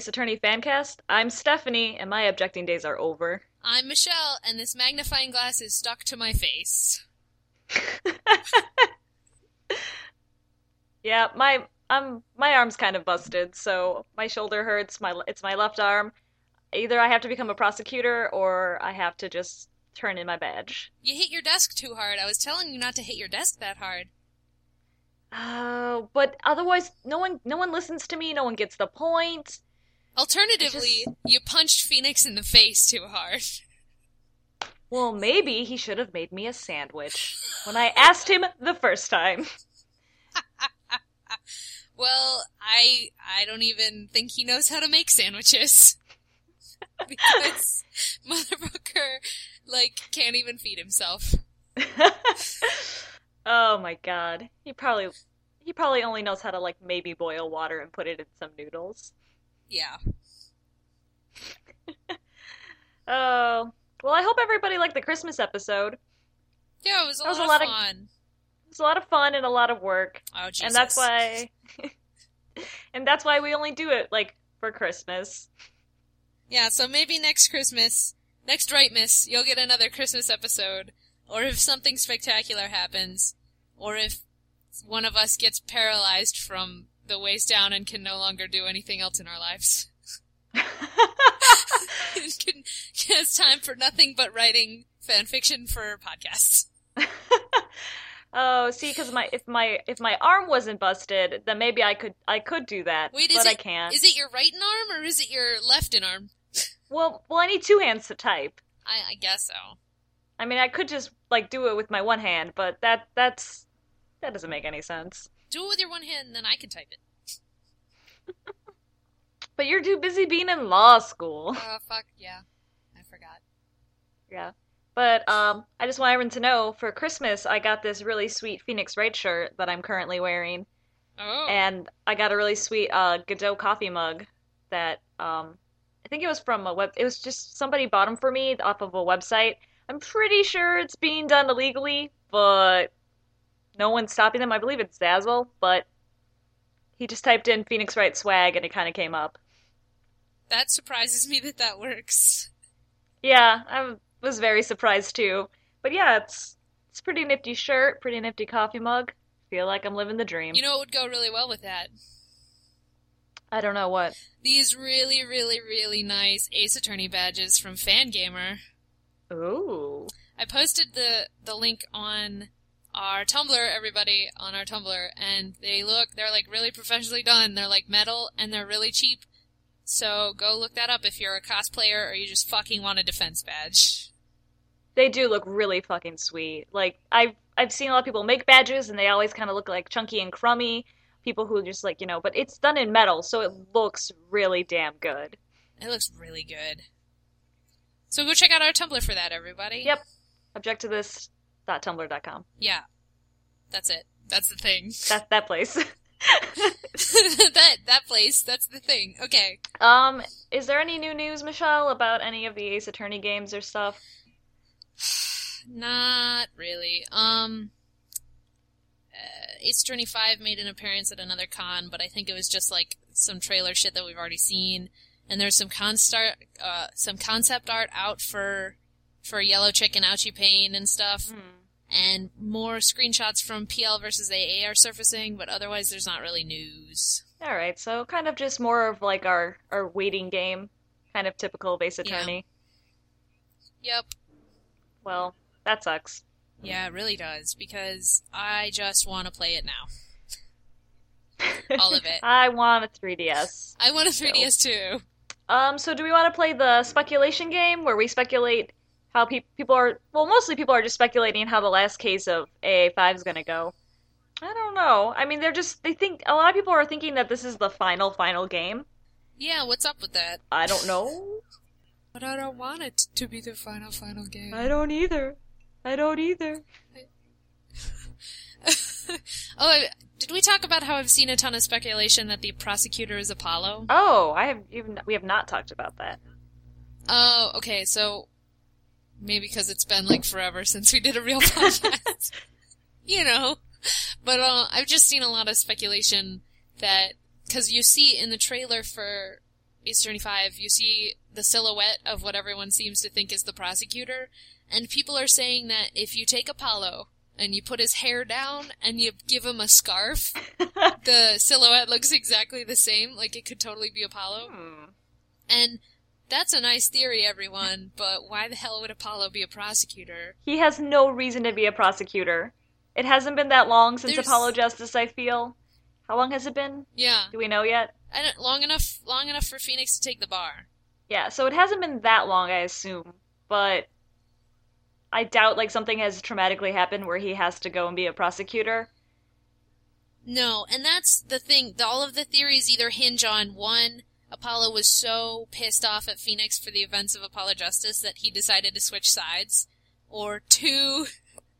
Ace Attorney fancast. I'm Stephanie, and my objecting days are over. I'm Michelle, and this magnifying glass is stuck to my face. yeah, my I'm my arm's kind of busted, so my shoulder hurts. My it's my left arm. Either I have to become a prosecutor or I have to just turn in my badge. You hit your desk too hard. I was telling you not to hit your desk that hard. Oh, but otherwise, no one no one listens to me. No one gets the point. Alternatively, just... you punched Phoenix in the face too hard. Well, maybe he should have made me a sandwich when I asked him the first time. well, I I don't even think he knows how to make sandwiches. because Motherfucker like can't even feed himself. oh my god. He probably he probably only knows how to like maybe boil water and put it in some noodles. Yeah. oh, well, I hope everybody liked the Christmas episode. Yeah, it was a, lot, was a lot, of fun. Of, it was a lot of fun and a lot of work. Oh, Jesus. And that's why. and that's why we only do it like for Christmas. Yeah, so maybe next Christmas, next right miss, you'll get another Christmas episode. Or if something spectacular happens, or if one of us gets paralyzed from the waist down and can no longer do anything else in our lives. it's time for nothing but writing fan fiction for podcasts. oh, see, because my if my if my arm wasn't busted, then maybe I could I could do that. Wait, but it, I can't. Is it your right arm or is it your left arm? well, well, I need two hands to type. I, I guess so. I mean, I could just like do it with my one hand, but that that's that doesn't make any sense. Do it with your one hand, and then I can type it. but you're too busy being in law school. Oh, fuck, yeah. I forgot. Yeah. But um, I just want everyone to know for Christmas, I got this really sweet Phoenix Wright shirt that I'm currently wearing. Oh. And I got a really sweet uh, Godot coffee mug that um, I think it was from a web. It was just somebody bought them for me off of a website. I'm pretty sure it's being done illegally, but no one's stopping them. I believe it's Zazzle, but he just typed in Phoenix Wright swag and it kind of came up. That surprises me that that works. Yeah, I was very surprised too. But yeah, it's it's pretty nifty shirt, pretty nifty coffee mug. Feel like I'm living the dream. You know what would go really well with that? I don't know what. These really, really, really nice Ace Attorney badges from Fangamer. Ooh. I posted the the link on our Tumblr, everybody, on our Tumblr, and they look, they're like really professionally done. They're like metal and they're really cheap. So go look that up if you're a cosplayer or you just fucking want a defense badge. They do look really fucking sweet. Like I've I've seen a lot of people make badges and they always kind of look like chunky and crummy. People who just like you know, but it's done in metal, so it looks really damn good. It looks really good. So go check out our Tumblr for that, everybody. Yep. Object to this tumblr.com. Yeah. That's it. That's the thing. That that place. that that place. That's the thing. Okay. Um, is there any new news, Michelle, about any of the Ace Attorney games or stuff? Not really. Um, uh, Ace Attorney Five made an appearance at another con, but I think it was just like some trailer shit that we've already seen. And there's some con star, uh, some concept art out for for Yellow Chicken, Ouchie Pain, and stuff. Mm. And more screenshots from PL versus AA are surfacing, but otherwise there's not really news. All right, so kind of just more of like our our waiting game, kind of typical Ace Attorney. Yeah. Yep. Well, that sucks. Yeah, it really does because I just want to play it now. All of it. I want a 3DS. I want a 3DS so. too. Um, so do we want to play the speculation game where we speculate how pe- people are well mostly people are just speculating how the last case of AA5 is going to go. I don't know. I mean, they're just they think a lot of people are thinking that this is the final final game. Yeah, what's up with that? I don't know. But I don't want it to be the final final game. I don't either. I don't either. oh, did we talk about how I've seen a ton of speculation that the prosecutor is Apollo? Oh, I have even we have not talked about that. Oh, okay. So Maybe because it's been like forever since we did a real podcast. you know. But uh, I've just seen a lot of speculation that because you see in the trailer for Ace Attorney 5, you see the silhouette of what everyone seems to think is the prosecutor, and people are saying that if you take Apollo and you put his hair down and you give him a scarf, the silhouette looks exactly the same, like it could totally be Apollo. Hmm. And that's a nice theory, everyone, but why the hell would Apollo be a prosecutor? He has no reason to be a prosecutor. It hasn't been that long since There's- Apollo Justice, I feel. How long has it been? Yeah, Do we know yet? I don't, long enough, long enough for Phoenix to take the bar. Yeah, so it hasn't been that long, I assume. But I doubt like something has traumatically happened where he has to go and be a prosecutor. No, and that's the thing. All of the theories either hinge on one, Apollo was so pissed off at Phoenix for the events of Apollo Justice that he decided to switch sides, or two,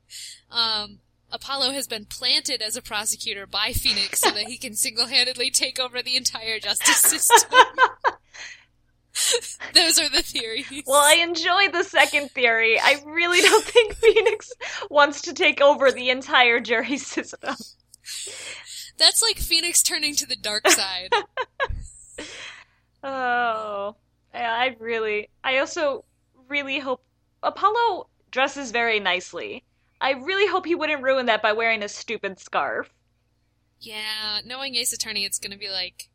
um, Apollo has been planted as a prosecutor by Phoenix so that he can single-handedly take over the entire justice system. Those are the theories. Well, I enjoy the second theory. I really don't think Phoenix wants to take over the entire jury system. That's like Phoenix turning to the dark side. Oh, I really. I also really hope Apollo dresses very nicely. I really hope he wouldn't ruin that by wearing a stupid scarf. Yeah, knowing Ace Attorney, it's gonna be like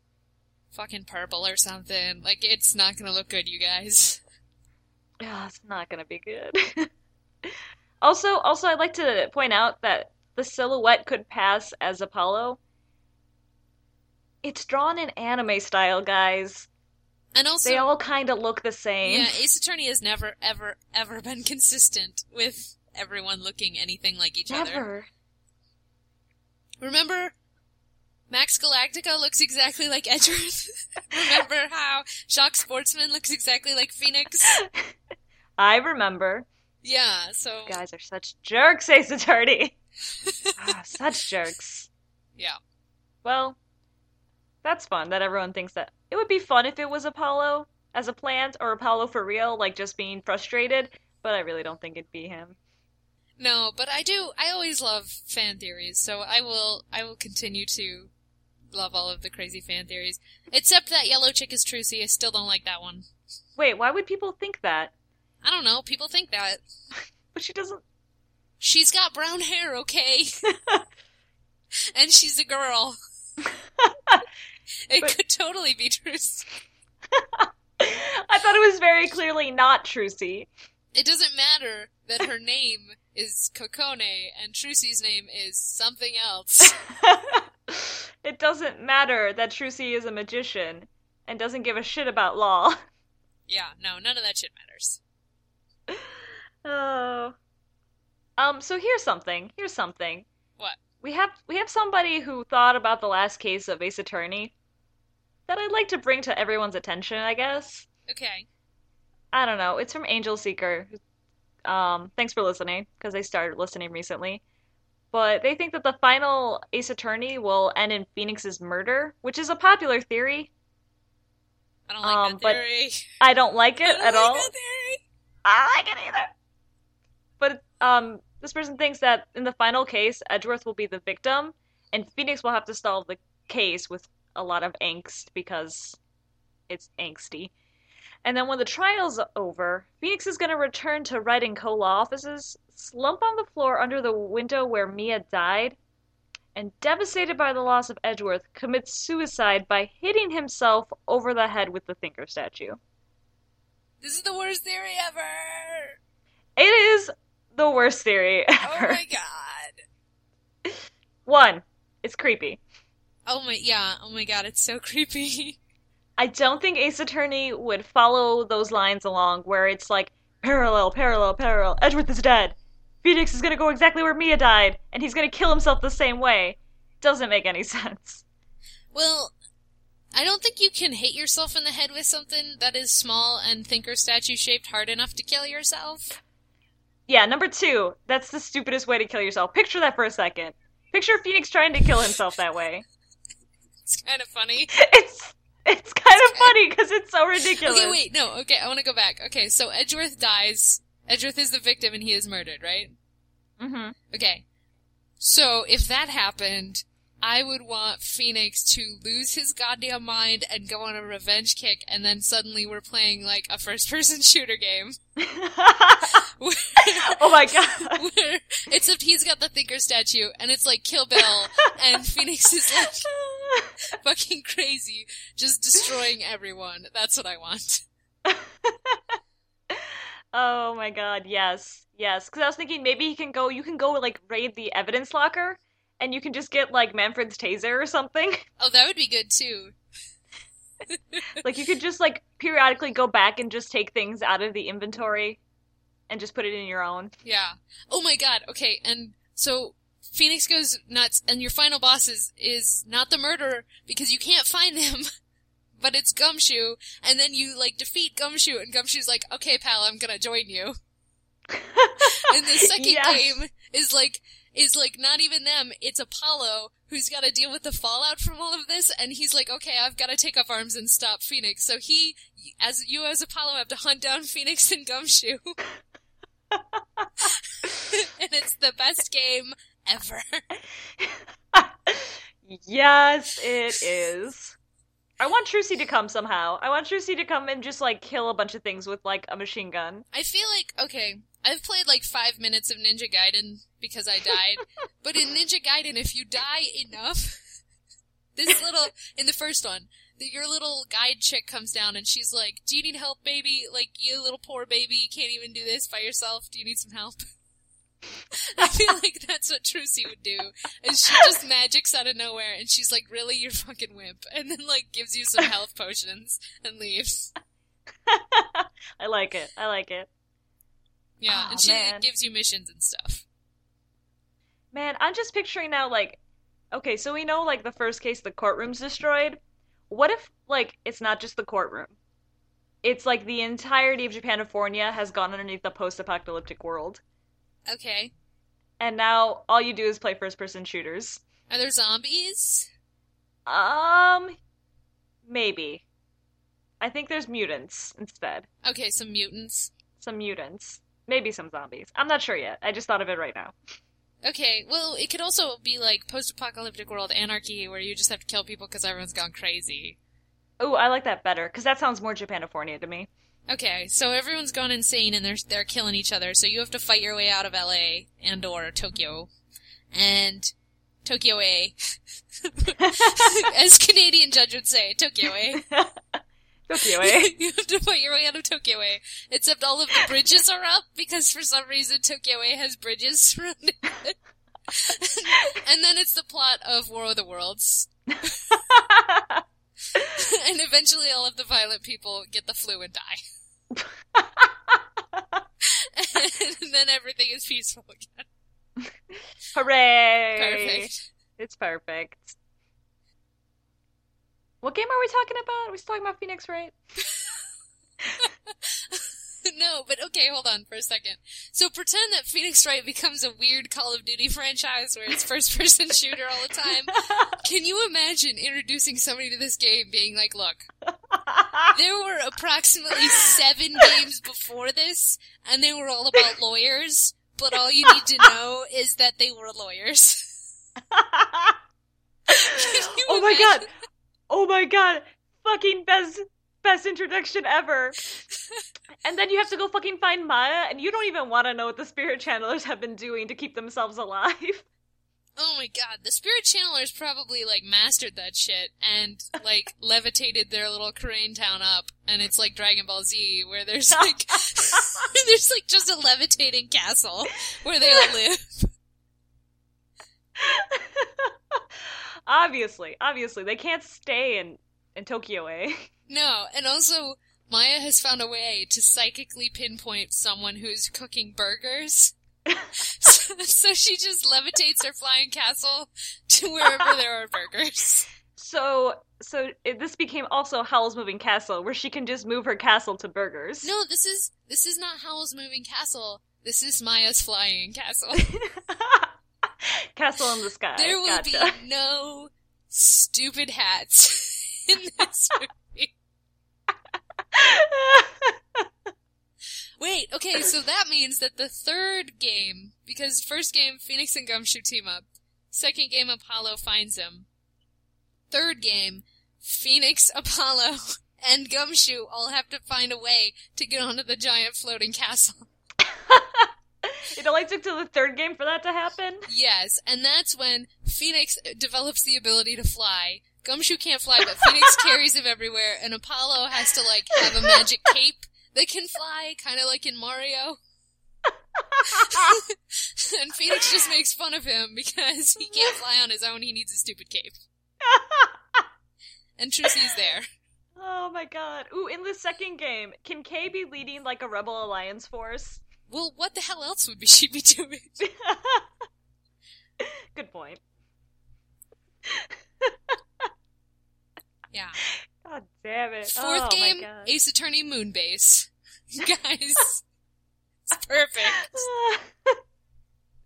fucking purple or something. Like, it's not gonna look good, you guys. Yeah, it's not gonna be good. also, also, I'd like to point out that the silhouette could pass as Apollo. It's drawn in anime style, guys. And also, They all kind of look the same. yeah, Ace Attorney has never, ever, ever been consistent with everyone looking anything like each other. Never. Remember, Max Galactica looks exactly like Edgeworth. Remember how Shock Sportsman looks exactly like Phoenix? I remember. Yeah, so You guys are such jerks, Ace Attorney. ah, such jerks. yeah. Well, that's fun that everyone thinks that. It would be fun if it was Apollo as a plant or Apollo for real, like just being frustrated, but I really don't think it'd be him. No, but I do. I always love fan theories, so I will. I will continue to love all of the crazy fan theories, except that yellow chick is Trucy. I still don't like that one. Wait, why would people think that? I don't know. People think that But she doesn't. she's got brown hair, okay, and she's a girl. it But- could totally be Trucy. I thought it was very clearly not Trucy. It doesn't matter that her name is Kokone and Trucy's name is something else. it doesn't matter that Trucy is a magician and doesn't give a shit about law. yeah, no, none of that shit matters. Oh. Um, so here's something. Here's something. We have we have somebody who thought about the last case of Ace Attorney that I'd like to bring to everyone's attention, I guess. Okay. I don't know. It's from Angel Seeker. Um, thanks for listening, because they started listening recently. But they think that the final Ace Attorney will end in Phoenix's murder, which is a popular theory. I don't like Um, that but theory. I don't like I it don't at like all. that theory. I don't like it either. But um, this person thinks that in the final case, Edgeworth will be the victim, and Phoenix will have to solve the case with a lot of angst because it's angsty. And then when the trial's over, Phoenix is going to return to Wright and Co. law offices, slump on the floor under the window where Mia died, and devastated by the loss of Edgeworth, commits suicide by hitting himself over the head with the Thinker statue. This is the worst theory ever. It is the worst theory ever. Oh ever. my god. One, it's creepy. Oh my yeah. Oh my god. It's so creepy. I don't think Ace Attorney would follow those lines along where it's like parallel, parallel, parallel. Edgeworth is dead. Phoenix is gonna go exactly where Mia died, and he's gonna kill himself the same way. Doesn't make any sense. Well, I don't think you can hit yourself in the head with something that is small and thinker statue shaped hard enough to kill yourself. Yeah, number two, that's the stupidest way to kill yourself. Picture that for a second. Picture Phoenix trying to kill himself that way. It's kind of funny. It's it's kind of funny because it's so ridiculous. Okay, wait, no, okay, I want to go back. Okay, so Edgeworth dies. Edgeworth is the victim and he is murdered, right? Mm-hmm. Okay. So if that happened, I would want Phoenix to lose his goddamn mind and go on a revenge kick, and then suddenly we're playing like a first person shooter game. oh my god. Where, except he's got the thinker statue, and it's like Kill Bill, and Phoenix is like fucking crazy, just destroying everyone. That's what I want. oh my god, yes. Yes. Because I was thinking maybe he can go, you can go like raid the evidence locker, and you can just get like Manfred's taser or something. Oh, that would be good too. like you could just like periodically go back and just take things out of the inventory and just put it in your own. Yeah. Oh my god. Okay, and so Phoenix goes nuts, and your final boss is is not the murderer because you can't find him, but it's Gumshoe, and then you like defeat Gumshoe, and Gumshoe's like, "Okay, pal, I'm gonna join you." and the second Yes. game is like is like not even them, it's Apollo who's got to deal with the fallout from all of this, and he's like, "Okay, I've got to take up arms and stop Phoenix." So he, as you as Apollo, have to hunt down Phoenix and Gumshoe. and it's the best game ever. yes, it is. I want Trucy to come somehow. I want Trucy to come and just like kill a bunch of things with like a machine gun. I feel like okay, I've played like five minutes of Ninja Gaiden because I died, but in Ninja Gaiden, if you die enough, this little in the first one, the, your little guide chick comes down and she's like, "Do you need help, baby? Like you little poor baby, you can't even do this by yourself. Do you need some help?" I feel like that's what Trucy would do. And she just magics out of nowhere and she's like, really, you're fucking wimp. And then like gives you some health potions and leaves. I like it. I like it. Yeah, Aw, and she man. gives you missions and stuff. Man, I'm just picturing now like okay, so we know like the first case the courtroom's destroyed. What if like it's not just the courtroom? It's like the entirety of Japanifornia has gone underneath the post-apocalyptic world. Okay. And now all you do is play first-person shooters. Are there zombies? Um maybe. I think there's mutants instead. Okay, some mutants. Some mutants. Maybe some zombies. I'm not sure yet. I just thought of it right now. Okay, well, it could also be like post-apocalyptic world anarchy, where you just have to kill people because everyone's gone crazy. Oh, I like that better because that sounds more Japanifornia to me. Okay, so everyone's gone insane and they're they're killing each other, so you have to fight your way out of LA and or Tokyo, and Tokyo A, as Canadian judge would say, Tokyo A. Tokyo, eh? you have to fight your way out of Tokyo A. Except all of the bridges are up because for some reason Tokyo A has bridges surrounding it. and then it's the plot of War of the Worlds. and eventually all of the violent people get the flu and die. and then everything is peaceful again. Hooray! Perfect. It's perfect. What game are we talking about? Are we talking about Phoenix Wright? no, but okay, hold on for a second. So pretend that Phoenix Wright becomes a weird Call of Duty franchise where it's first person shooter all the time. Can you imagine introducing somebody to this game being like, look, there were approximately seven games before this, and they were all about lawyers, but all you need to know is that they were lawyers. Oh my god! Oh my god! Fucking best best introduction ever. And then you have to go fucking find Maya, and you don't even want to know what the spirit channelers have been doing to keep themselves alive. Oh my god, the Spirit Channelers probably like mastered that shit and like levitated their little Kurain town up, and it's like Dragon Ball Z where there's like there's like just a levitating castle where they all live. Obviously, obviously, they can't stay in in Tokyo, eh? No, and also Maya has found a way to psychically pinpoint someone who's cooking burgers. so, so she just levitates her flying castle to wherever there are burgers. So, so it, this became also Howl's Moving Castle, where she can just move her castle to burgers. No, this is this is not Howl's moving castle. This is Maya's flying castle. castle in the sky. There will gotcha. be no stupid hats in this movie. Wait, okay, so that means that the third game, because first game, Phoenix and Gumshoe team up. Second game, Apollo finds him. Third game, Phoenix, Apollo, and Gumshoe all have to find a way to get onto the giant floating castle. It only took till the third game for that to happen. Yes, and that's when Phoenix develops the ability to fly. Gumshoe can't fly, but Phoenix carries him everywhere, and Apollo has to like have a magic cape that can fly, kind of like in Mario. and Phoenix just makes fun of him because he can't fly on his own. He needs a stupid cape. and Trucy's there. Oh my god. Ooh, in the second game, can Kay be leading like a Rebel Alliance force? Well, what the hell else would she be doing? Good point. Yeah. God damn it. Fourth oh game, My God. Ace Attorney Moonbase. You guys, it's perfect.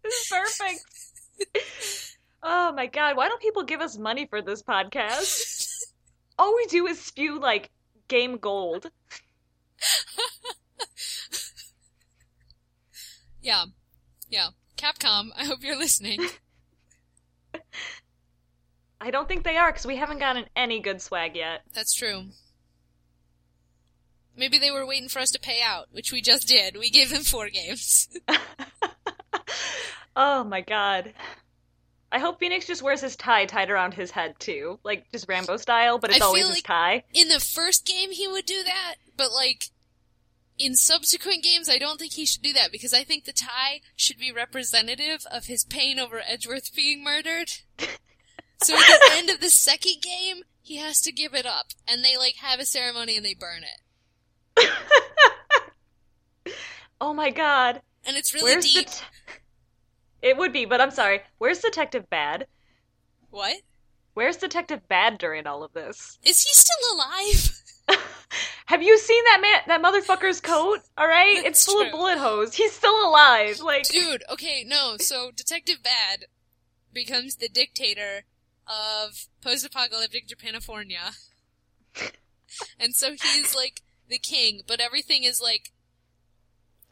this is perfect. oh my god, why don't people give us money for this podcast? All we do is spew like game gold. Yeah. Yeah. Capcom, I hope you're listening. I don't think they are because we haven't gotten any good swag yet. That's true. Maybe they were waiting for us to pay out, which we just did. We gave them four games. oh my god. I hope Phoenix just wears his tie tied around his head too, like just Rambo style, but it's I always feel his tie. In the first game, he would do that, but like, in subsequent games, I don't think he should do that because I think the tie should be representative of his pain over Edgeworth being murdered. so at the end of the second game, he has to give it up, and they like have a ceremony and they burn it. Oh my god. And it's really Where's deep. t- It would be, but I'm sorry. Where's Detective Badd? What? Where's Detective Badd during all of this? Is he still alive? Have you seen that man that motherfucker's coat? All right? That's it's full true. of bullet holes. He's still alive. Like Dude, okay, no. So Detective Badd becomes the dictator of post-apocalyptic Japanifornia. and so he's like the king, but everything is like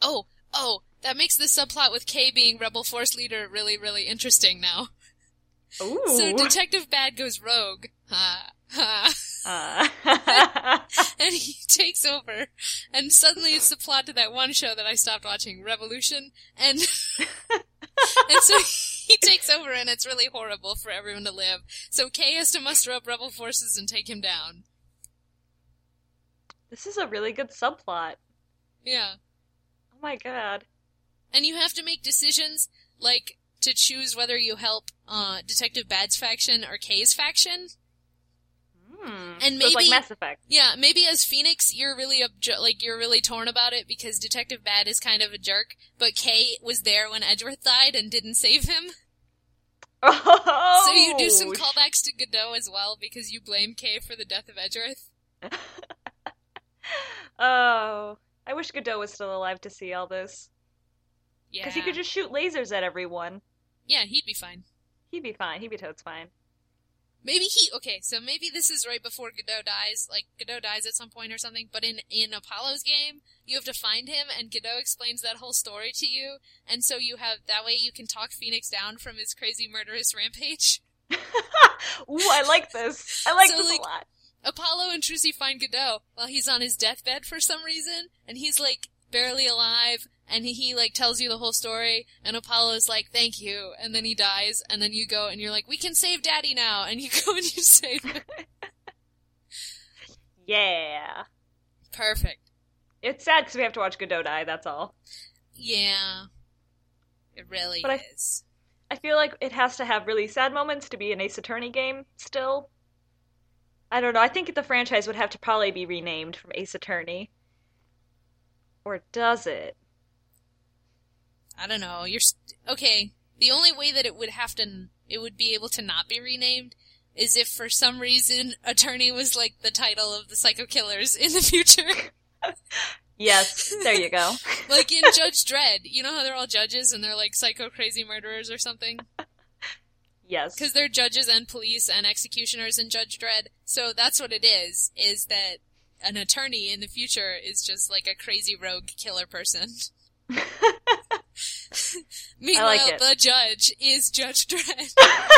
Oh, oh, that makes the subplot with Kay being rebel force leader really really interesting now. Ooh. So Detective Badd goes rogue. Ha Uh, and he takes over, and suddenly it's the plot to that one show that I stopped watching, Revolution, and and so he takes over, and it's really horrible for everyone to live. So Kay has to muster up rebel forces and take him down. this is a really good subplot. Yeah, Oh my god. and you have to make decisions like to choose whether you help uh, Detective Badd's faction or Kay's faction. Hmm. And So it's like maybe- Mass Effect. Yeah, maybe as Phoenix, you're really like you're really torn about it because Detective Badd is kind of a jerk, but Kay was there when Edgeworth died and didn't save him. Oh, So you do some callbacks to Godot as well because you blame Kay for the death of Edgeworth. Oh, I wish Godot was still alive to see all this. Yeah, Because he could just shoot lasers at everyone. yeah, he'd be fine. He'd be fine. He'd be totes fine. Maybe he okay, so maybe this is right before Godot dies, like Godot dies at some point or something, but in in Apollo's game, you have to find him and Godot explains that whole story to you, and so you have that way you can talk Phoenix down from his crazy murderous rampage. Ooh, I like this. I like So, this like- a lot. Apollo and Trucy find Godot while he's on his deathbed for some reason, and he's like barely alive, and he, he like tells you the whole story, and Apollo's like, thank you, and then he dies, and then you go and you're like, we can save daddy now, and you go and you save him. Yeah. Perfect. It's sad because we have to watch Godot die, that's all. Yeah. It really But I- is. I feel like it has to have really sad moments to be an Ace Attorney game still. I don't know. I think the franchise would have to probably be renamed from Ace Attorney. Or does it? I don't know. You're st- okay. The only way that it would have to, it would be able to not be renamed, is if for some reason Attorney was like the title of the Psycho Killers in the future. Yes, there you go. like in Judge Dredd, you know how they're all judges and they're like psycho crazy murderers or something? Yes. Because they're judges and police and executioners in Judge Dredd. So that's what it is, is that an attorney in the future is just like a crazy rogue killer person. Meanwhile, it. the judge is Judge Dredd.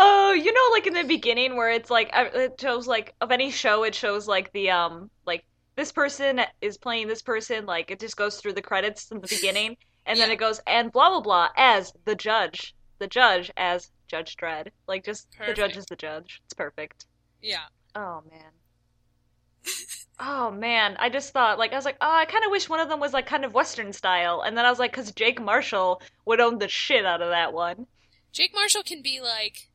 Oh, you know, like in the beginning where it's like uh, it shows like of any show, it shows like the um like this person is playing this person, like it just goes through the credits in the beginning, and then it goes and blah blah blah as the judge, the judge as Judge Dredd, like just the judge is the judge. It's perfect. yeah. Oh man. Oh man, I just thought like I was like, oh, I kind of wish one of them was like kind of Western style, and then I was like, because Jake Marshall would own the shit out of that one. Jake Marshall can be like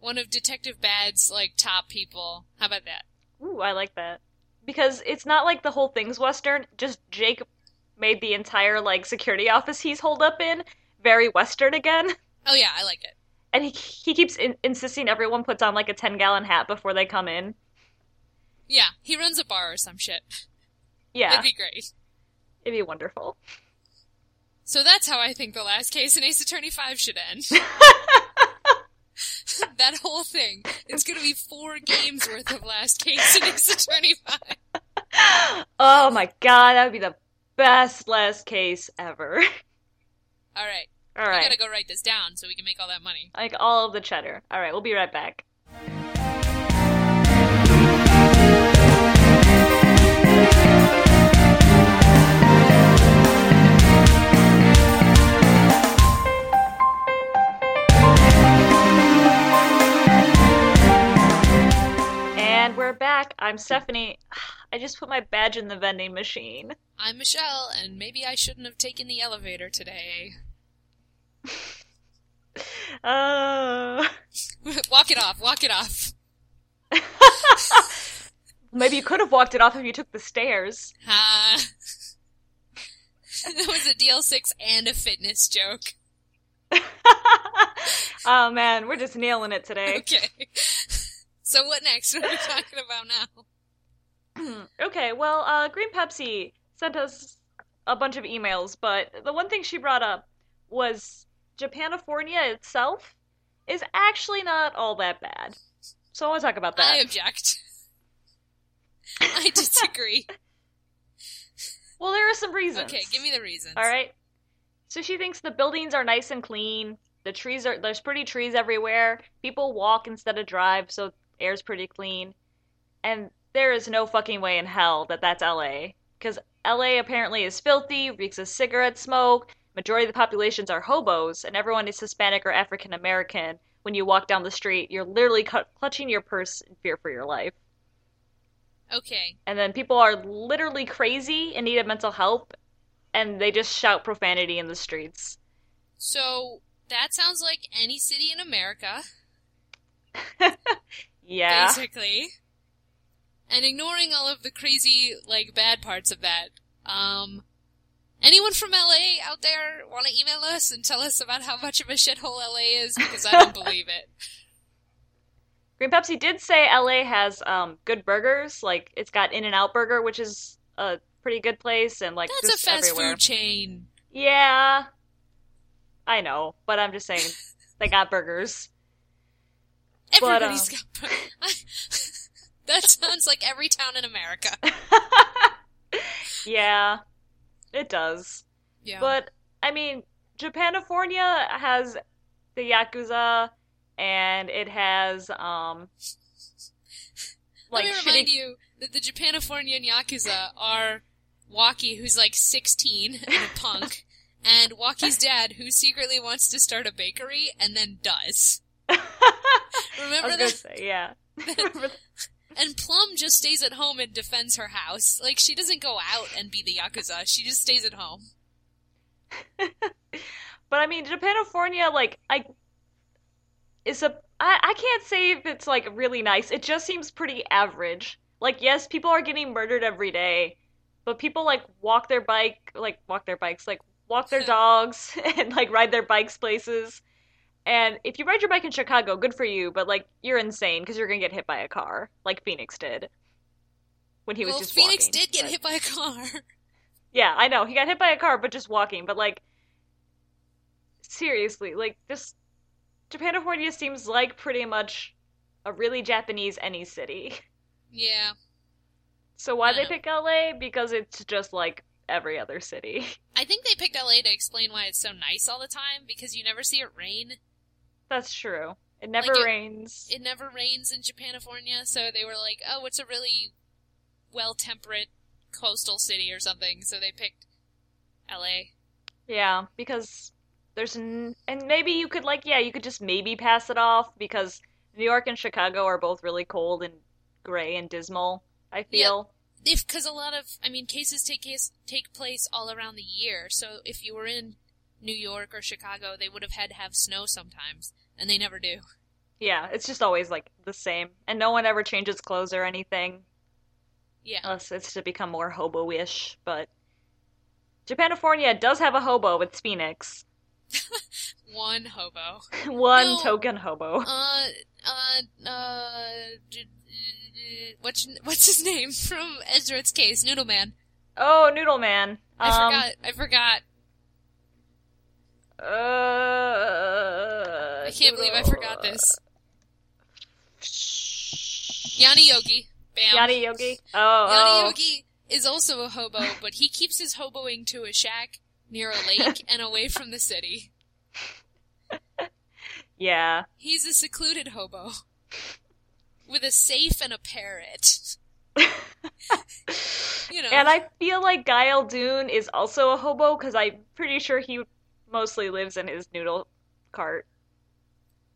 one of Detective Badd's like top people. How about that? Ooh, I like that. Because it's not like the whole thing's Western, just Jake made the entire like security office he's holed up in very Western again. Oh yeah, I like it. And he he keeps in- insisting everyone puts on like a 10 gallon hat before they come in. Yeah, he runs a bar or some shit. Yeah, That'd be great. it'd be wonderful. So that's how I think the last case in Ace Attorney 5 should end. that whole thing. It's gonna be four games worth of last case in Ace Attorney 5. Oh my god, that would be the best last case ever. Alright, All I gotta go write this down so we can make all that money. Like all of the cheddar. All right, we'll be right back. And we're back. I'm Stephanie. I just put my badge in the vending machine. I'm Michelle, and maybe I shouldn't have taken the elevator today. Uh, walk it off, walk it off. maybe you could have walked it off if you took the stairs. Ha. that was a DL6 and a fitness joke. oh man, we're just nailing it today. Okay. So what next? What are we talking about now? okay, well, uh, Green Pepsi sent us a bunch of emails, but the one thing she brought up was Japanifornia itself is actually not all that bad. So I want to talk about that. I object. I disagree. Well, there are some reasons. Okay, give me the reasons. All right. So she thinks the buildings are nice and clean. The trees are there's pretty trees everywhere. People walk instead of drive, so air's pretty clean. And there is no fucking way in hell that that's LA because LA apparently is filthy, reeks of cigarette smoke. Majority of the populations are hobos, and everyone is Hispanic or African American. When you walk down the street, you're literally clutching your purse in fear for your life. Okay. And then people are literally crazy and need of mental help, and they just shout profanity in the streets. So that sounds like any city in America, Yeah. basically. And ignoring all of the crazy, like, bad parts of that, um, anyone from LA out there want to email us and tell us about how much of a shithole LA is? Because I don't believe it. Green Pepsi did say LA has um good burgers. Like it's got In and Out Burger, which is a pretty good place, and like That's a fast everywhere. food chain. Yeah, I know, but I'm just saying they got burgers. But, Everybody's um, got. that sounds like every town in America. yeah, it does. Yeah. But I mean, Japanifornia has the yakuza, and it has um like Let me shitty remind you that the Japanifornian Yakuza are Wocky, who's like 16 and a punk, and Wocky's dad, who secretly wants to start a bakery and then does. Remember that? say, yeah. And Plum just stays at home and defends her house. Like, she doesn't go out and be the Yakuza, she just stays at home. But I mean, Japanifornia, like, I is a I, I can't say if it's like really nice. It just seems pretty average. Like, yes, people are getting murdered every day, but people like walk their bike, like walk their bikes, like walk their dogs and like ride their bikes places. And if you ride your bike in Chicago, good for you, but like you're insane because you're gonna get hit by a car, like Phoenix did when he was well, just Phoenix walking. did get But- hit by a car. Yeah, I know. He got hit by a car, but just walking. But like, seriously, like this Japanifornia seems like pretty much a really Japanese any city. yeah. So why they pick LA? Because it's just like every other city. I think they picked LA to explain why it's so nice all the time because you never see it rain. That's true. It never Like rains. It never rains in Japanifornia, so they were like, "Oh, it's a really well-temperate coastal city or something." So they picked LA. Yeah, because there's n and maybe you could like yeah, you could just maybe pass it off because New York and Chicago are both really cold and gray and dismal, I feel. If because a lot of, I mean, cases take case take place all around the year. So if you were in New York or Chicago, they would have had to have snow sometimes, and they never do. Yeah, it's just always like the same. And no one ever changes clothes or anything Yeah. unless it's to become more hobo-ish, but Japanifornia does have a hobo, with Phoenix. One hobo. One No. token hobo. Uh, uh, uh, what's what's his name from Ezra's case? Noodle Man. Oh, Noodle Man. I Um, forgot. I forgot. Uh, I can't believe I forgot this. Yanni Yogi. Bam. Yanni Yogi. Oh, Yanni oh. Yogi is also a hobo, but he keeps his hoboing to a shack near a lake and away from the city. Yeah. He's a secluded hobo with a safe and a parrot. You know. And I feel like Guy Eldoon is also a hobo because I'm pretty sure he mostly lives in his noodle cart.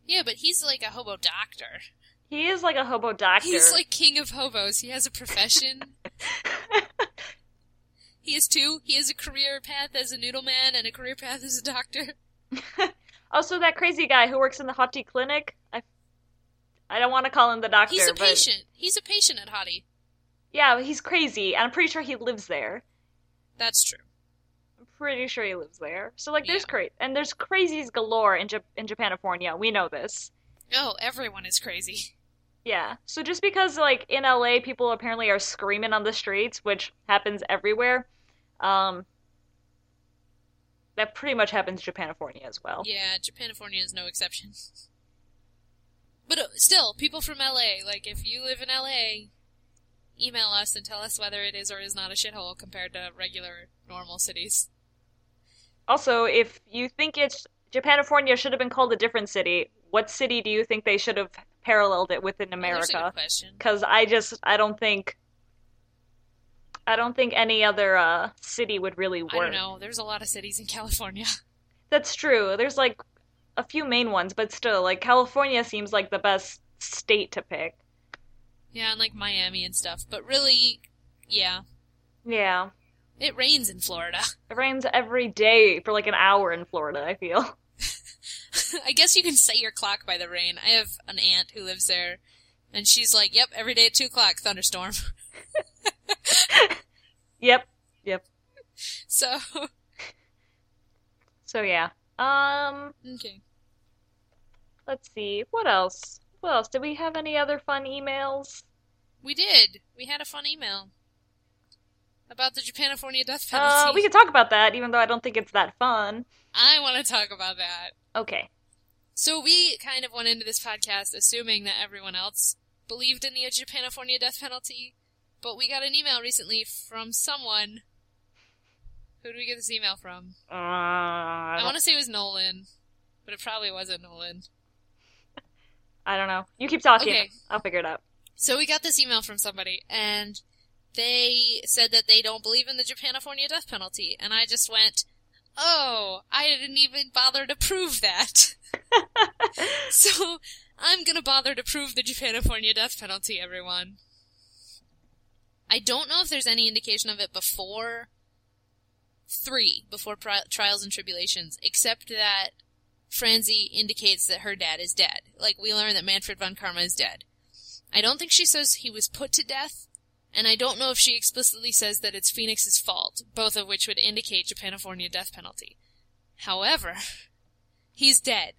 yeah, but he's like a hobo doctor. He is like a hobo doctor. He's like king of hobos. He has a profession. he has two. He has a career path as a noodle man and a career path as a doctor. also that crazy guy who works in the Hotti clinic. I I don't want to call him the doctor, He's a but patient. He's a patient at Hotti. yeah, he's crazy, and I'm pretty sure he lives there. That's true. Pretty sure he lives there. So like, there's Yeah. cra- and there's crazies galore in in Japanifornia. We know this. Oh, everyone is crazy. Yeah. So just because like in LA people apparently are screaming on the streets, which happens everywhere, um that pretty much happens in Japanifornia as well. Yeah, Japanifornia is no exception. But uh, still, people from LA, like if you live in LA, email us and tell us whether it is or is not a shithole compared to regular normal cities. Also, if you think it's Japanifornia should have been called a different city, what city do you think they should have paralleled it with in Well, there's a good America? question. Cuz I just I don't think I don't think any other uh city would really work. I don't know. There's a lot of cities in California. That's true. There's like a few main ones, but still, like California seems like the best state to pick. yeah, and like Miami and stuff. But really, yeah, Yeah. It rains in Florida. It rains every day for like an hour in Florida, I feel. I guess you can set your clock by the rain. I have an aunt who lives there, and she's like, "Yep, every day at two o'clock, thunderstorm." Yep. Yep. so, So yeah. Um, okay. let's see. What else? What else? Did we have any other fun emails? We did. We had a fun email about the Japanifornia death penalty. Uh, we could talk about that, even though I don't think it's that fun. I want to talk about that. Okay. So we kind of went into this podcast assuming that everyone else believed in the Japanifornia death penalty, but we got an email recently from someone. Who did we get this email from? Uh, I I, want to say it was Nolan, but it probably wasn't Nolan. I don't know. You keep talking. Okay. I'll figure it out. So we got this email from somebody, and they said that they don't believe in the Japanifornia death penalty, and I just went, "Oh, I didn't even bother to prove that." so I'm gonna bother to prove the Japanifornia death penalty, everyone. I don't know if there's any indication of it before three, before pri- trials and tribulations, except that Franzi indicates that her dad is dead. Like we learn that Manfred von Karma is dead. I don't think she says he was put to death, and I don't know if she explicitly says that it's Phoenix's fault, both of which would indicate Japanifornia death penalty. However, he's dead.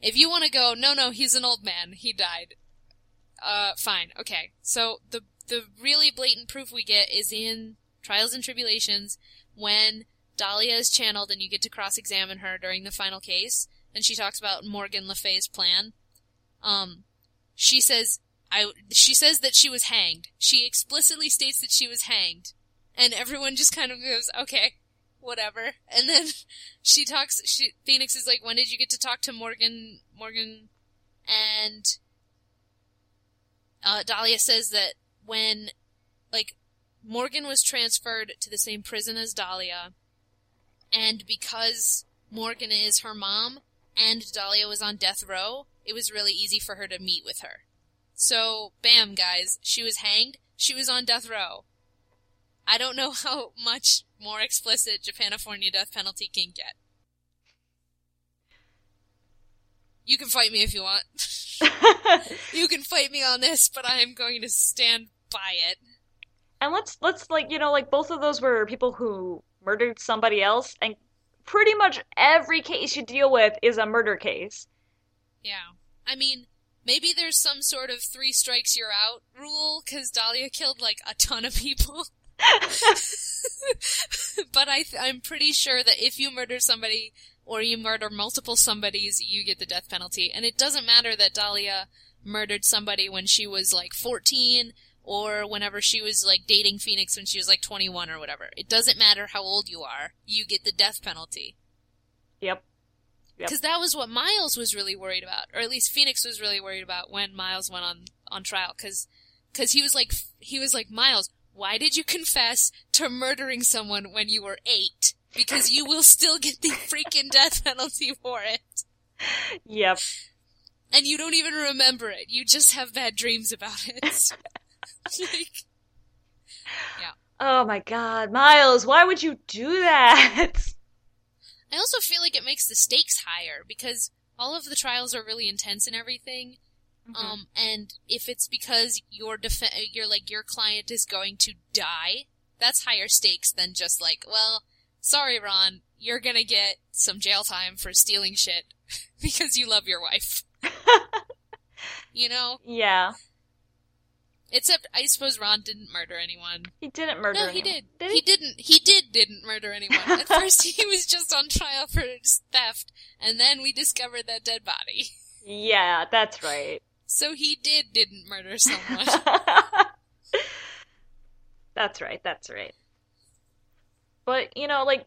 If you want to go, no, no, he's an old man, he died. Uh, fine, okay. So the the really blatant proof we get is in Trials and Tribulations when Dahlia is channeled and you get to cross-examine her during the final case, and she talks about Morgan Le Fay's plan. Um, she says I she says that she was hanged. She explicitly states that she was hanged. and everyone just kind of goes, okay, whatever. And then she talks, she, Phoenix is like, when did you get to talk to Morgan, Morgan? And, uh, Dahlia says that when, like, Morgan was transferred to the same prison as Dahlia, and because Morgan is her mom, and Dahlia was on death row, it was really easy for her to meet with her. So, bam, guys, she was hanged, she was on death row. I don't know how much more explicit Japanifornia death penalty can get. You can fight me if you want. you can fight me on this, but I am going to stand by it. And let's let's like you know like both of those were people who murdered somebody else, and pretty much every case you deal with is a murder case. Yeah, I mean maybe there's some sort of three strikes you're out rule because Dahlia killed like a ton of people. but I th- I'm pretty sure that if you murder somebody or you murder multiple somebodies, you get the death penalty. And it doesn't matter that Dahlia murdered somebody when she was like 14 or whenever she was like dating Phoenix when she was like 21 or whatever. It doesn't matter how old you are. You get the death penalty. Yep. Because yep. that was what Miles was really worried about, or at least Phoenix was really worried about when Miles went on on trial. Because because he was like he was like Miles, why did you confess to murdering someone when you were eight? Because you will still get the freaking death penalty for it. Yep. And you don't even remember it. You just have bad dreams about it. like, yeah. Oh my god, Miles, why would you do that? I also feel like it makes the stakes higher because all of the trials are really intense and everything, Mm-hmm. Um, and if it's because your def- your like your client is going to die, that's higher stakes than just like, well, sorry, Ron, you're gonna get some jail time for stealing shit because you love your wife. you know? Yeah. Except, I suppose Ron didn't murder anyone. He didn't murder. No, anyone. he did. did he? he? didn't. He did didn't murder anyone. At first, he was just on trial for theft, and then we discovered that dead body. Yeah, that's right. So he did didn't murder someone. that's right. That's right. But you know, like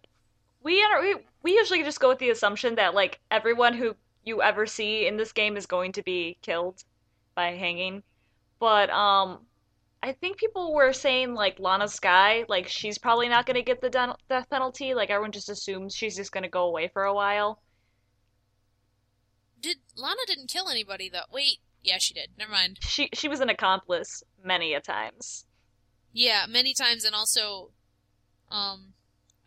we we we usually just go with the assumption that like everyone who you ever see in this game is going to be killed by hanging. But um I think people were saying like Lana Skye, like she's probably not going to get the death penalty. Like everyone just assumes she's just going to go away for a while. Did Lana didn't kill anybody though? Wait, yeah, she did. Never mind. She she was an accomplice many a times. Yeah, many times, and also, um,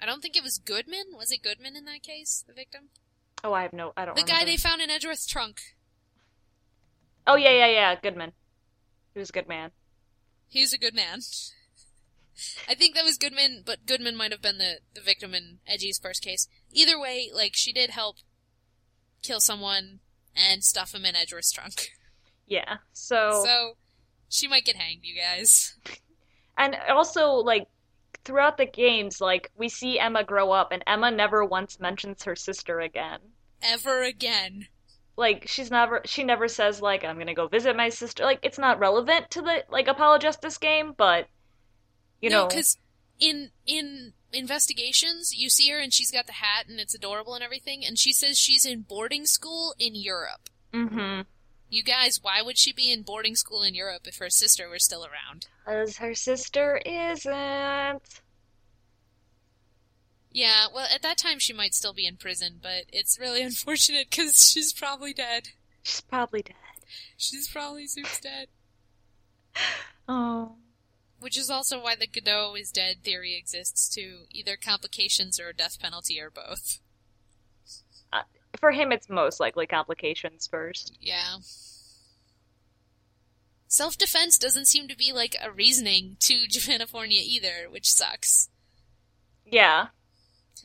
I don't think it was Goodman. Was it Goodman in that case, the victim? Oh, I have no. I don't. The remember. guy they found in Edgeworth's trunk. Oh yeah, yeah, yeah. Goodman. He was a good man. He was a good man. I think that was Goodman, but Goodman might have been the, the victim in Edgy's first case. Either way, like, she did help kill someone and stuff him in Edgeworth's trunk. Yeah. So So she might get hanged, you guys. And also like throughout the games, like we see Emma grow up and Emma never once mentions her sister again. Ever again. Like she's never she never says like I'm gonna go visit my sister. Like it's not relevant to the like Apollo Justice game, but you no, know because in in investigations you see her and she's got the hat and it's adorable and everything, and she says she's in boarding school in Europe. Mm-hmm. You guys, why would she be in boarding school in Europe if her sister were still around? Because her sister isn't. Yeah, well, at that time she might still be in prison, but it's really unfortunate because she's probably dead. She's probably dead. She's probably Soup's dead. Oh. Which is also why the Godot is dead theory exists too. Either complications or a death penalty or both uh, for him, it's most likely complications first. Yeah. Self defense doesn't seem to be like a reasoning to Japanifornia either, which sucks. Yeah.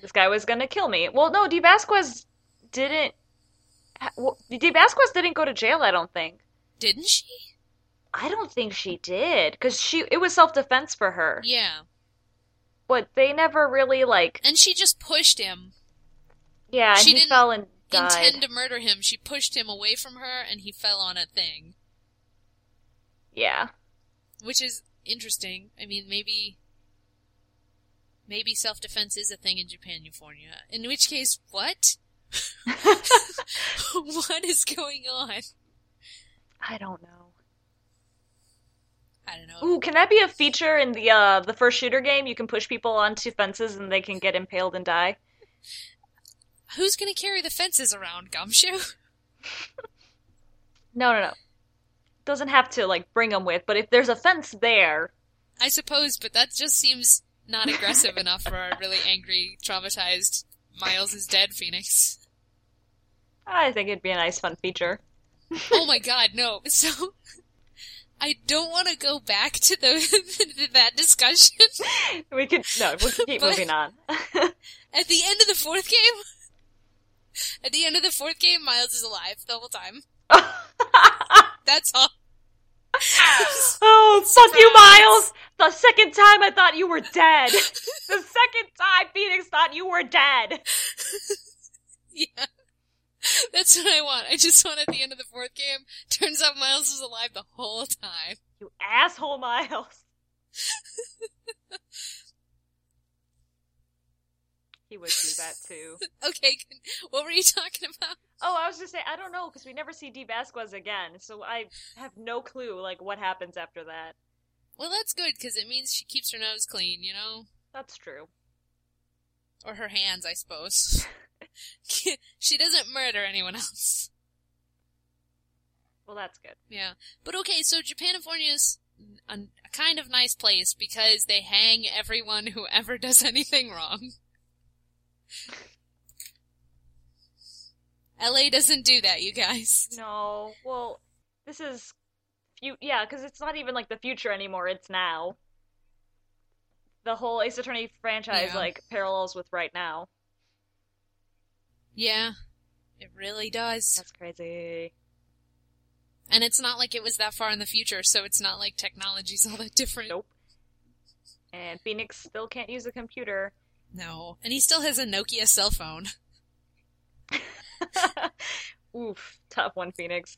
This guy was gonna kill me. Well, no, Dee Vasquez didn't. Well, Dee Vasquez didn't go to jail, I don't think. Didn't she? I don't think she did, because she it was self defense for her. Yeah. But they never really like. And she just pushed him. Yeah, and she he didn't, fell and died. intend to murder him. She pushed him away from her, and he fell on a thing. Yeah. Which is interesting. I mean, maybe. Maybe self-defense is a thing in Japan, California. In which case, what? what is going on? I don't know. I don't know. Ooh, can that be a feature in the uh the first shooter game? You can push people onto fences and they can get impaled and die. Who's gonna carry the fences around, Gumshoe? No, no, no. Doesn't have to like bring them with, but if there's a fence there, I suppose, but that just seems not aggressive enough for a really angry, traumatized Miles is dead Phoenix. I think it'd be a nice fun feature. Oh my god, no. So I don't want to go back to the that discussion. We could no, we can keep But- moving on. At the end of the fourth game, at the end of the fourth game, Miles is alive the whole time. That's all. Oh, fuck you, Miles! The second time I thought you were dead. the second time Phoenix thought you were dead. Yeah. That's what I want. I just want at the end of the fourth game, turns out Miles was alive the whole time. You asshole, Miles. he would do that too. Okay, what were you talking about? Oh, I was just saying, I don't know, because we never see Dee Vasquez again, so I have no clue, like, what happens after that. Well, that's good, because it means she keeps her nose clean, you know? That's true. Or her hands, I suppose. she doesn't murder anyone else. Well, that's good. Yeah. But okay, so Japanifornia is a kind of nice place because they hang everyone who ever does anything wrong. LA doesn't do that, you guys. No, well, this is, fu- yeah, because it's not even, like, the future anymore, it's now. The whole Ace Attorney franchise, Yeah. like, parallels with right now. Yeah, it really does. That's crazy. And it's not like it was that far in the future, so it's not like technology's all that different. Nope. And Phoenix still can't use a computer. No. And he still has a Nokia cell phone. Oof, tough one, Phoenix.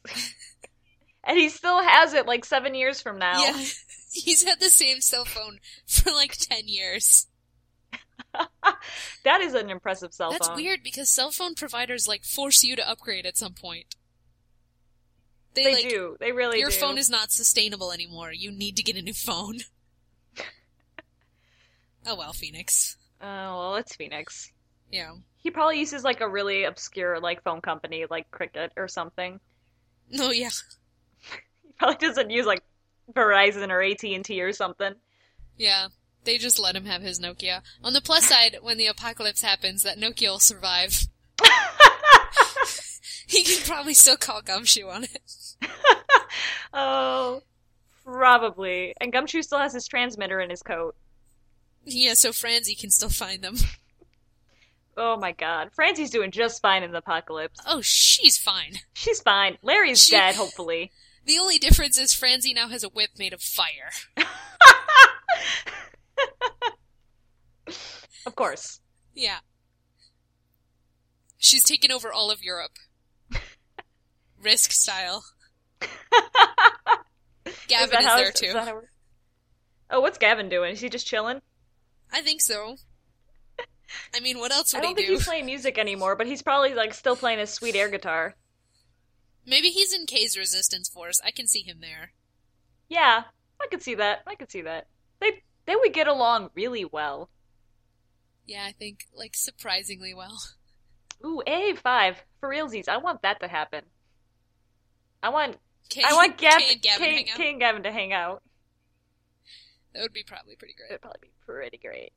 and he still has it like seven years from now. Yeah. He's had the same cell phone for like 10 years. that is an impressive cell That's phone. That's weird because cell phone providers like force you to upgrade at some point. They, They like, do. They really Your do. phone is not sustainable anymore. You need to get a new phone. oh well, Phoenix. Oh, well, it's Phoenix. Yeah. He probably uses like a really obscure like phone company like Cricket or something. No, yeah. He probably doesn't use like Verizon or AT&T or something. Yeah. They just let him have his Nokia. On the plus side, when the apocalypse happens, that Nokia will survive. he can probably still call Gumshoe on it. oh, probably. And Gumshoe still has his transmitter in his coat. Yeah, so Franzi can still find them. Oh my god. Franzi's doing just fine in the apocalypse. Oh, she's fine. She's fine. Larry's She- dead, hopefully. The only difference is Franzi now has a whip made of fire. of course. Yeah. She's taken over all of Europe. Risk style. Gavin is, how there too. is that how we're- Oh, what's Gavin doing? Is he just chilling? I think so. I mean, what else would I don't he think do? he's playing music anymore, but he's probably like still playing his sweet air guitar. Maybe he's in Kay's resistance force. I can see him there. Yeah, I could see that. I could see that. They they would get along really well. Yeah, I think like surprisingly well. Ooh, A five for realsies. I want that to happen. I want Kay, I want Gab- Kay and Gavin out. Kay and Gavin to hang out. That would be probably pretty great. It'd probably be pretty great.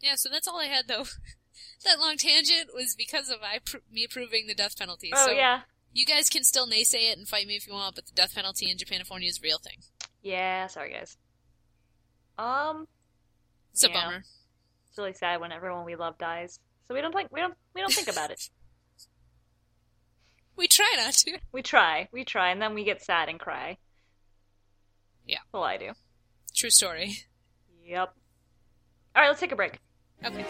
Yeah, so that's all I had though. that long tangent was because of I pr- me approving the death penalty. Oh so yeah, you guys can still naysay it and fight me if you want, but the death penalty in Japanifornia is a real thing. yeah. Sorry guys. Um, It's a bummer. it's really sad when everyone we love dies. So we don't think we don't we don't think about it. We try not to. We try, we try, and then we get sad and cry. Yeah. Well, I do. True story. Yep. All right, let's take a break. Okay.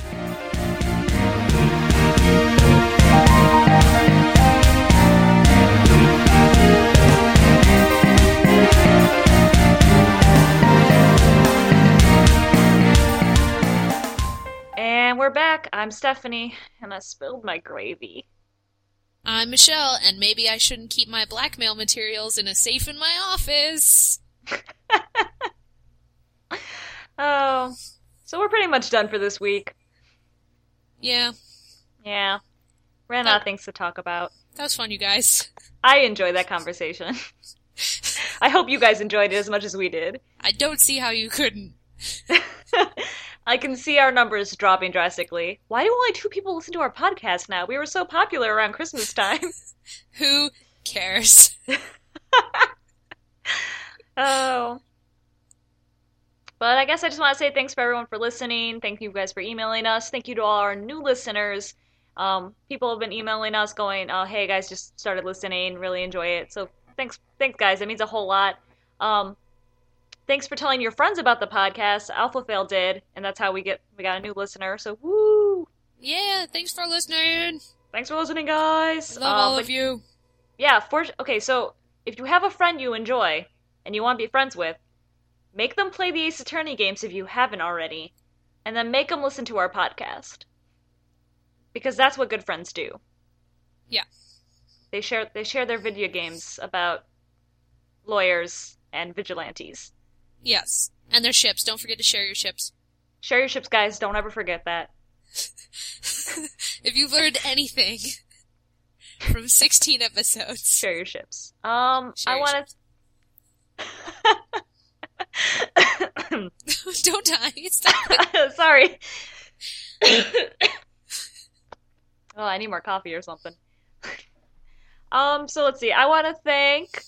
And we're back. I'm Stephanie, and I spilled my gravy. I'm Michelle, and maybe I shouldn't keep my blackmail materials in a safe in my office. Oh, so we're pretty much done for this week. Yeah, Yeah. Ran out of things to talk about. that was fun, you guys. I enjoyed that conversation. I hope you guys enjoyed it as much as we did. I don't see how you couldn't. I can see our numbers dropping drastically. Why do only two people listen to our podcast now? We were so popular around Christmas time. Who cares? oh. But I guess I just want to say thanks for everyone for listening. Thank you guys for emailing us. Thank you to all our new listeners. Um, people have been emailing us going, "Oh, hey guys, just started listening. Really enjoy it." So thanks, thanks guys. That means a whole lot. Um, thanks for telling your friends about the podcast. Alpha Fail did, and that's how we get we got a new listener. So woo! Yeah, thanks for listening. Thanks for listening, guys. Love Uh, all but of you. yeah, for okay, so if you have a friend you enjoy and you want to be friends with, make them play the Ace Attorney games if you haven't already, and then make them listen to our podcast. Because that's what good friends do. Yeah. They share they share their video games about lawyers and vigilantes. Yes. And their ships. Don't forget to share your ships. Share your ships, guys. Don't ever forget that. if you've learned anything from 16 episodes, Share your ships. Um, Share I want to. don't die. Stop. Sorry. oh, I need more coffee or something. Um, so let's see. I want to thank,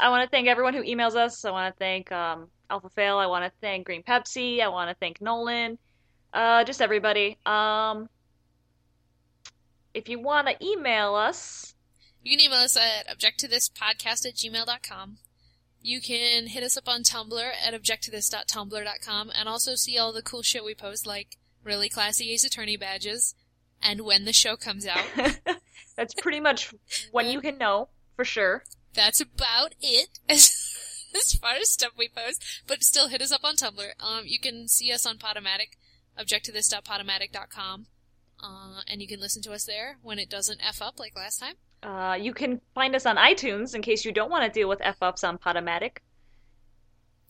I want to thank everyone who emails us. I want to thank um, Alpha Fail. I want to thank Green Pepsi. I want to thank Nolan. Uh, just everybody. Um, if you want to email us, You can email us at objecttothispodcast at gmail.com. You can hit us up on Tumblr at objecttothis.tumblr.com and also see all the cool shit we post, like really classy Ace Attorney badges and when the show comes out. that's pretty much when you can know for sure. That's about it as, as far as stuff we post. But still, hit us up on Tumblr. Um, you can see us on Podomatic, objecttothis.podomatic.com. Uh, and you can listen to us there when it doesn't F up like last time. Uh, you can find us on iTunes in case you don't want to deal with F ups on Podomatic.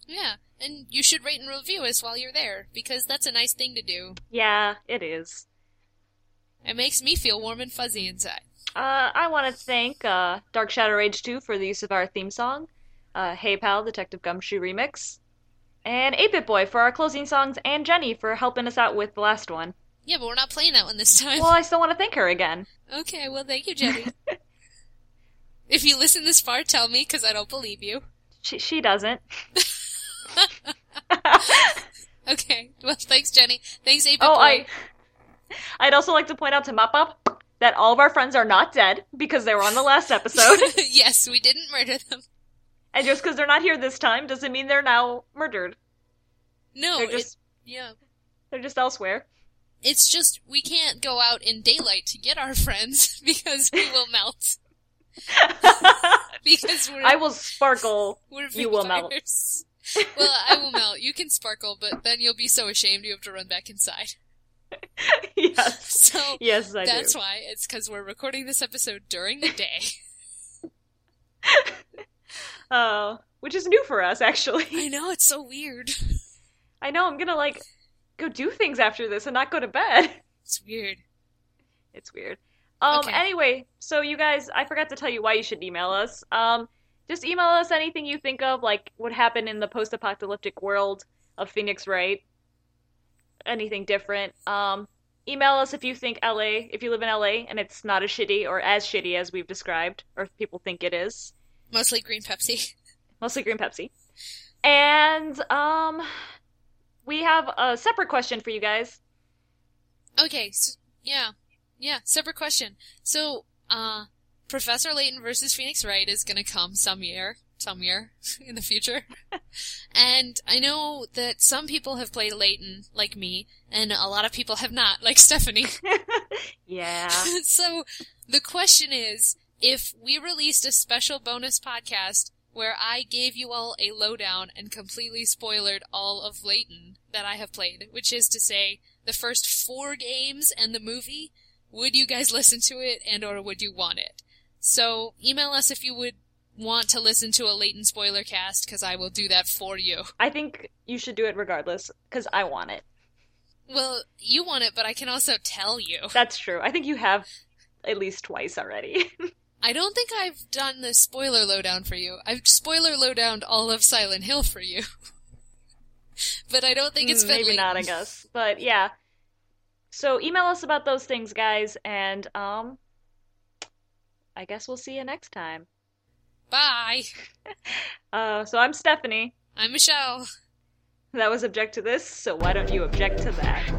Yeah, and you should rate and review us while you're there, because that's a nice thing to do. Yeah, it is. It makes me feel warm and fuzzy inside. Uh, I want to thank uh, Dark Shadow Rage 2 for the use of our theme song, uh, Hey Pal, Detective Gumshoe remix, and 8-Bit Boy for our closing songs, and Jenny for helping us out with the last one. Yeah, but we're not playing that one this time. Well, I still want to thank her again. Okay, well, thank you, Jenny. if you listen this far, tell me, because I don't believe you. She, she doesn't. Okay, well, thanks, Jenny. Thanks, Ape Oh. I. I'd also like to point out to Mop Up that all of our friends are not dead because they were on the last episode. yes, we didn't murder them. and just because they're not here this time doesn't mean they're now murdered. No, They're it- just yeah. they're just elsewhere. It's just we can't go out in daylight to get our friends because we will melt. because we're I will sparkle. we're you will melt. well, I will melt. You can sparkle, but then you'll be so ashamed you have to run back inside. yes. So Yes, I that's do. why it's because we're recording this episode during the day. Oh, which is new for us, actually. I know it's so weird. I know I'm gonna like go do things after this and not go to bed. It's weird. It's weird. Um. Okay. Anyway, so you guys, I forgot to tell you why you should email us. Um, just email us anything you think of, like what happened in the post-apocalyptic world of Phoenix Wright. Anything different. Um, email us if you think LA, if you live in LA and it's not as shitty or as shitty as we've described, or if people think it is. Mostly green Pepsi. mostly green Pepsi. And um, we have a separate question for you guys. Okay, so, yeah. Yeah, separate question. So, uh, Professor Layton versus Phoenix Wright is gonna come some year, some year in the future. and I know that some people have played Layton, like me, and a lot of people have not, like Stephanie. Yeah. so, the question is, if we released a special bonus podcast where I gave you all a lowdown and completely spoiled all of Layton that I have played, which is to say, the first four games and the movie, would you guys listen to it and or would you want it? So email us if you would want to listen to a Layton spoiler cast because I will do that for you. I think you should do it regardless because I want it. Well, you want it, but I can also tell you. That's true. I think you have at least twice already. I don't think I've done the spoiler lowdown for you. I've spoiler lowdowned all of Silent Hill for you. but I don't think it's Mm, been maybe not, I guess. But yeah. So email us about those things, guys, and um I guess we'll see you next time. Bye. Uh so I'm Stephanie. I'm Michelle. That was object to this, so why don't you object to that?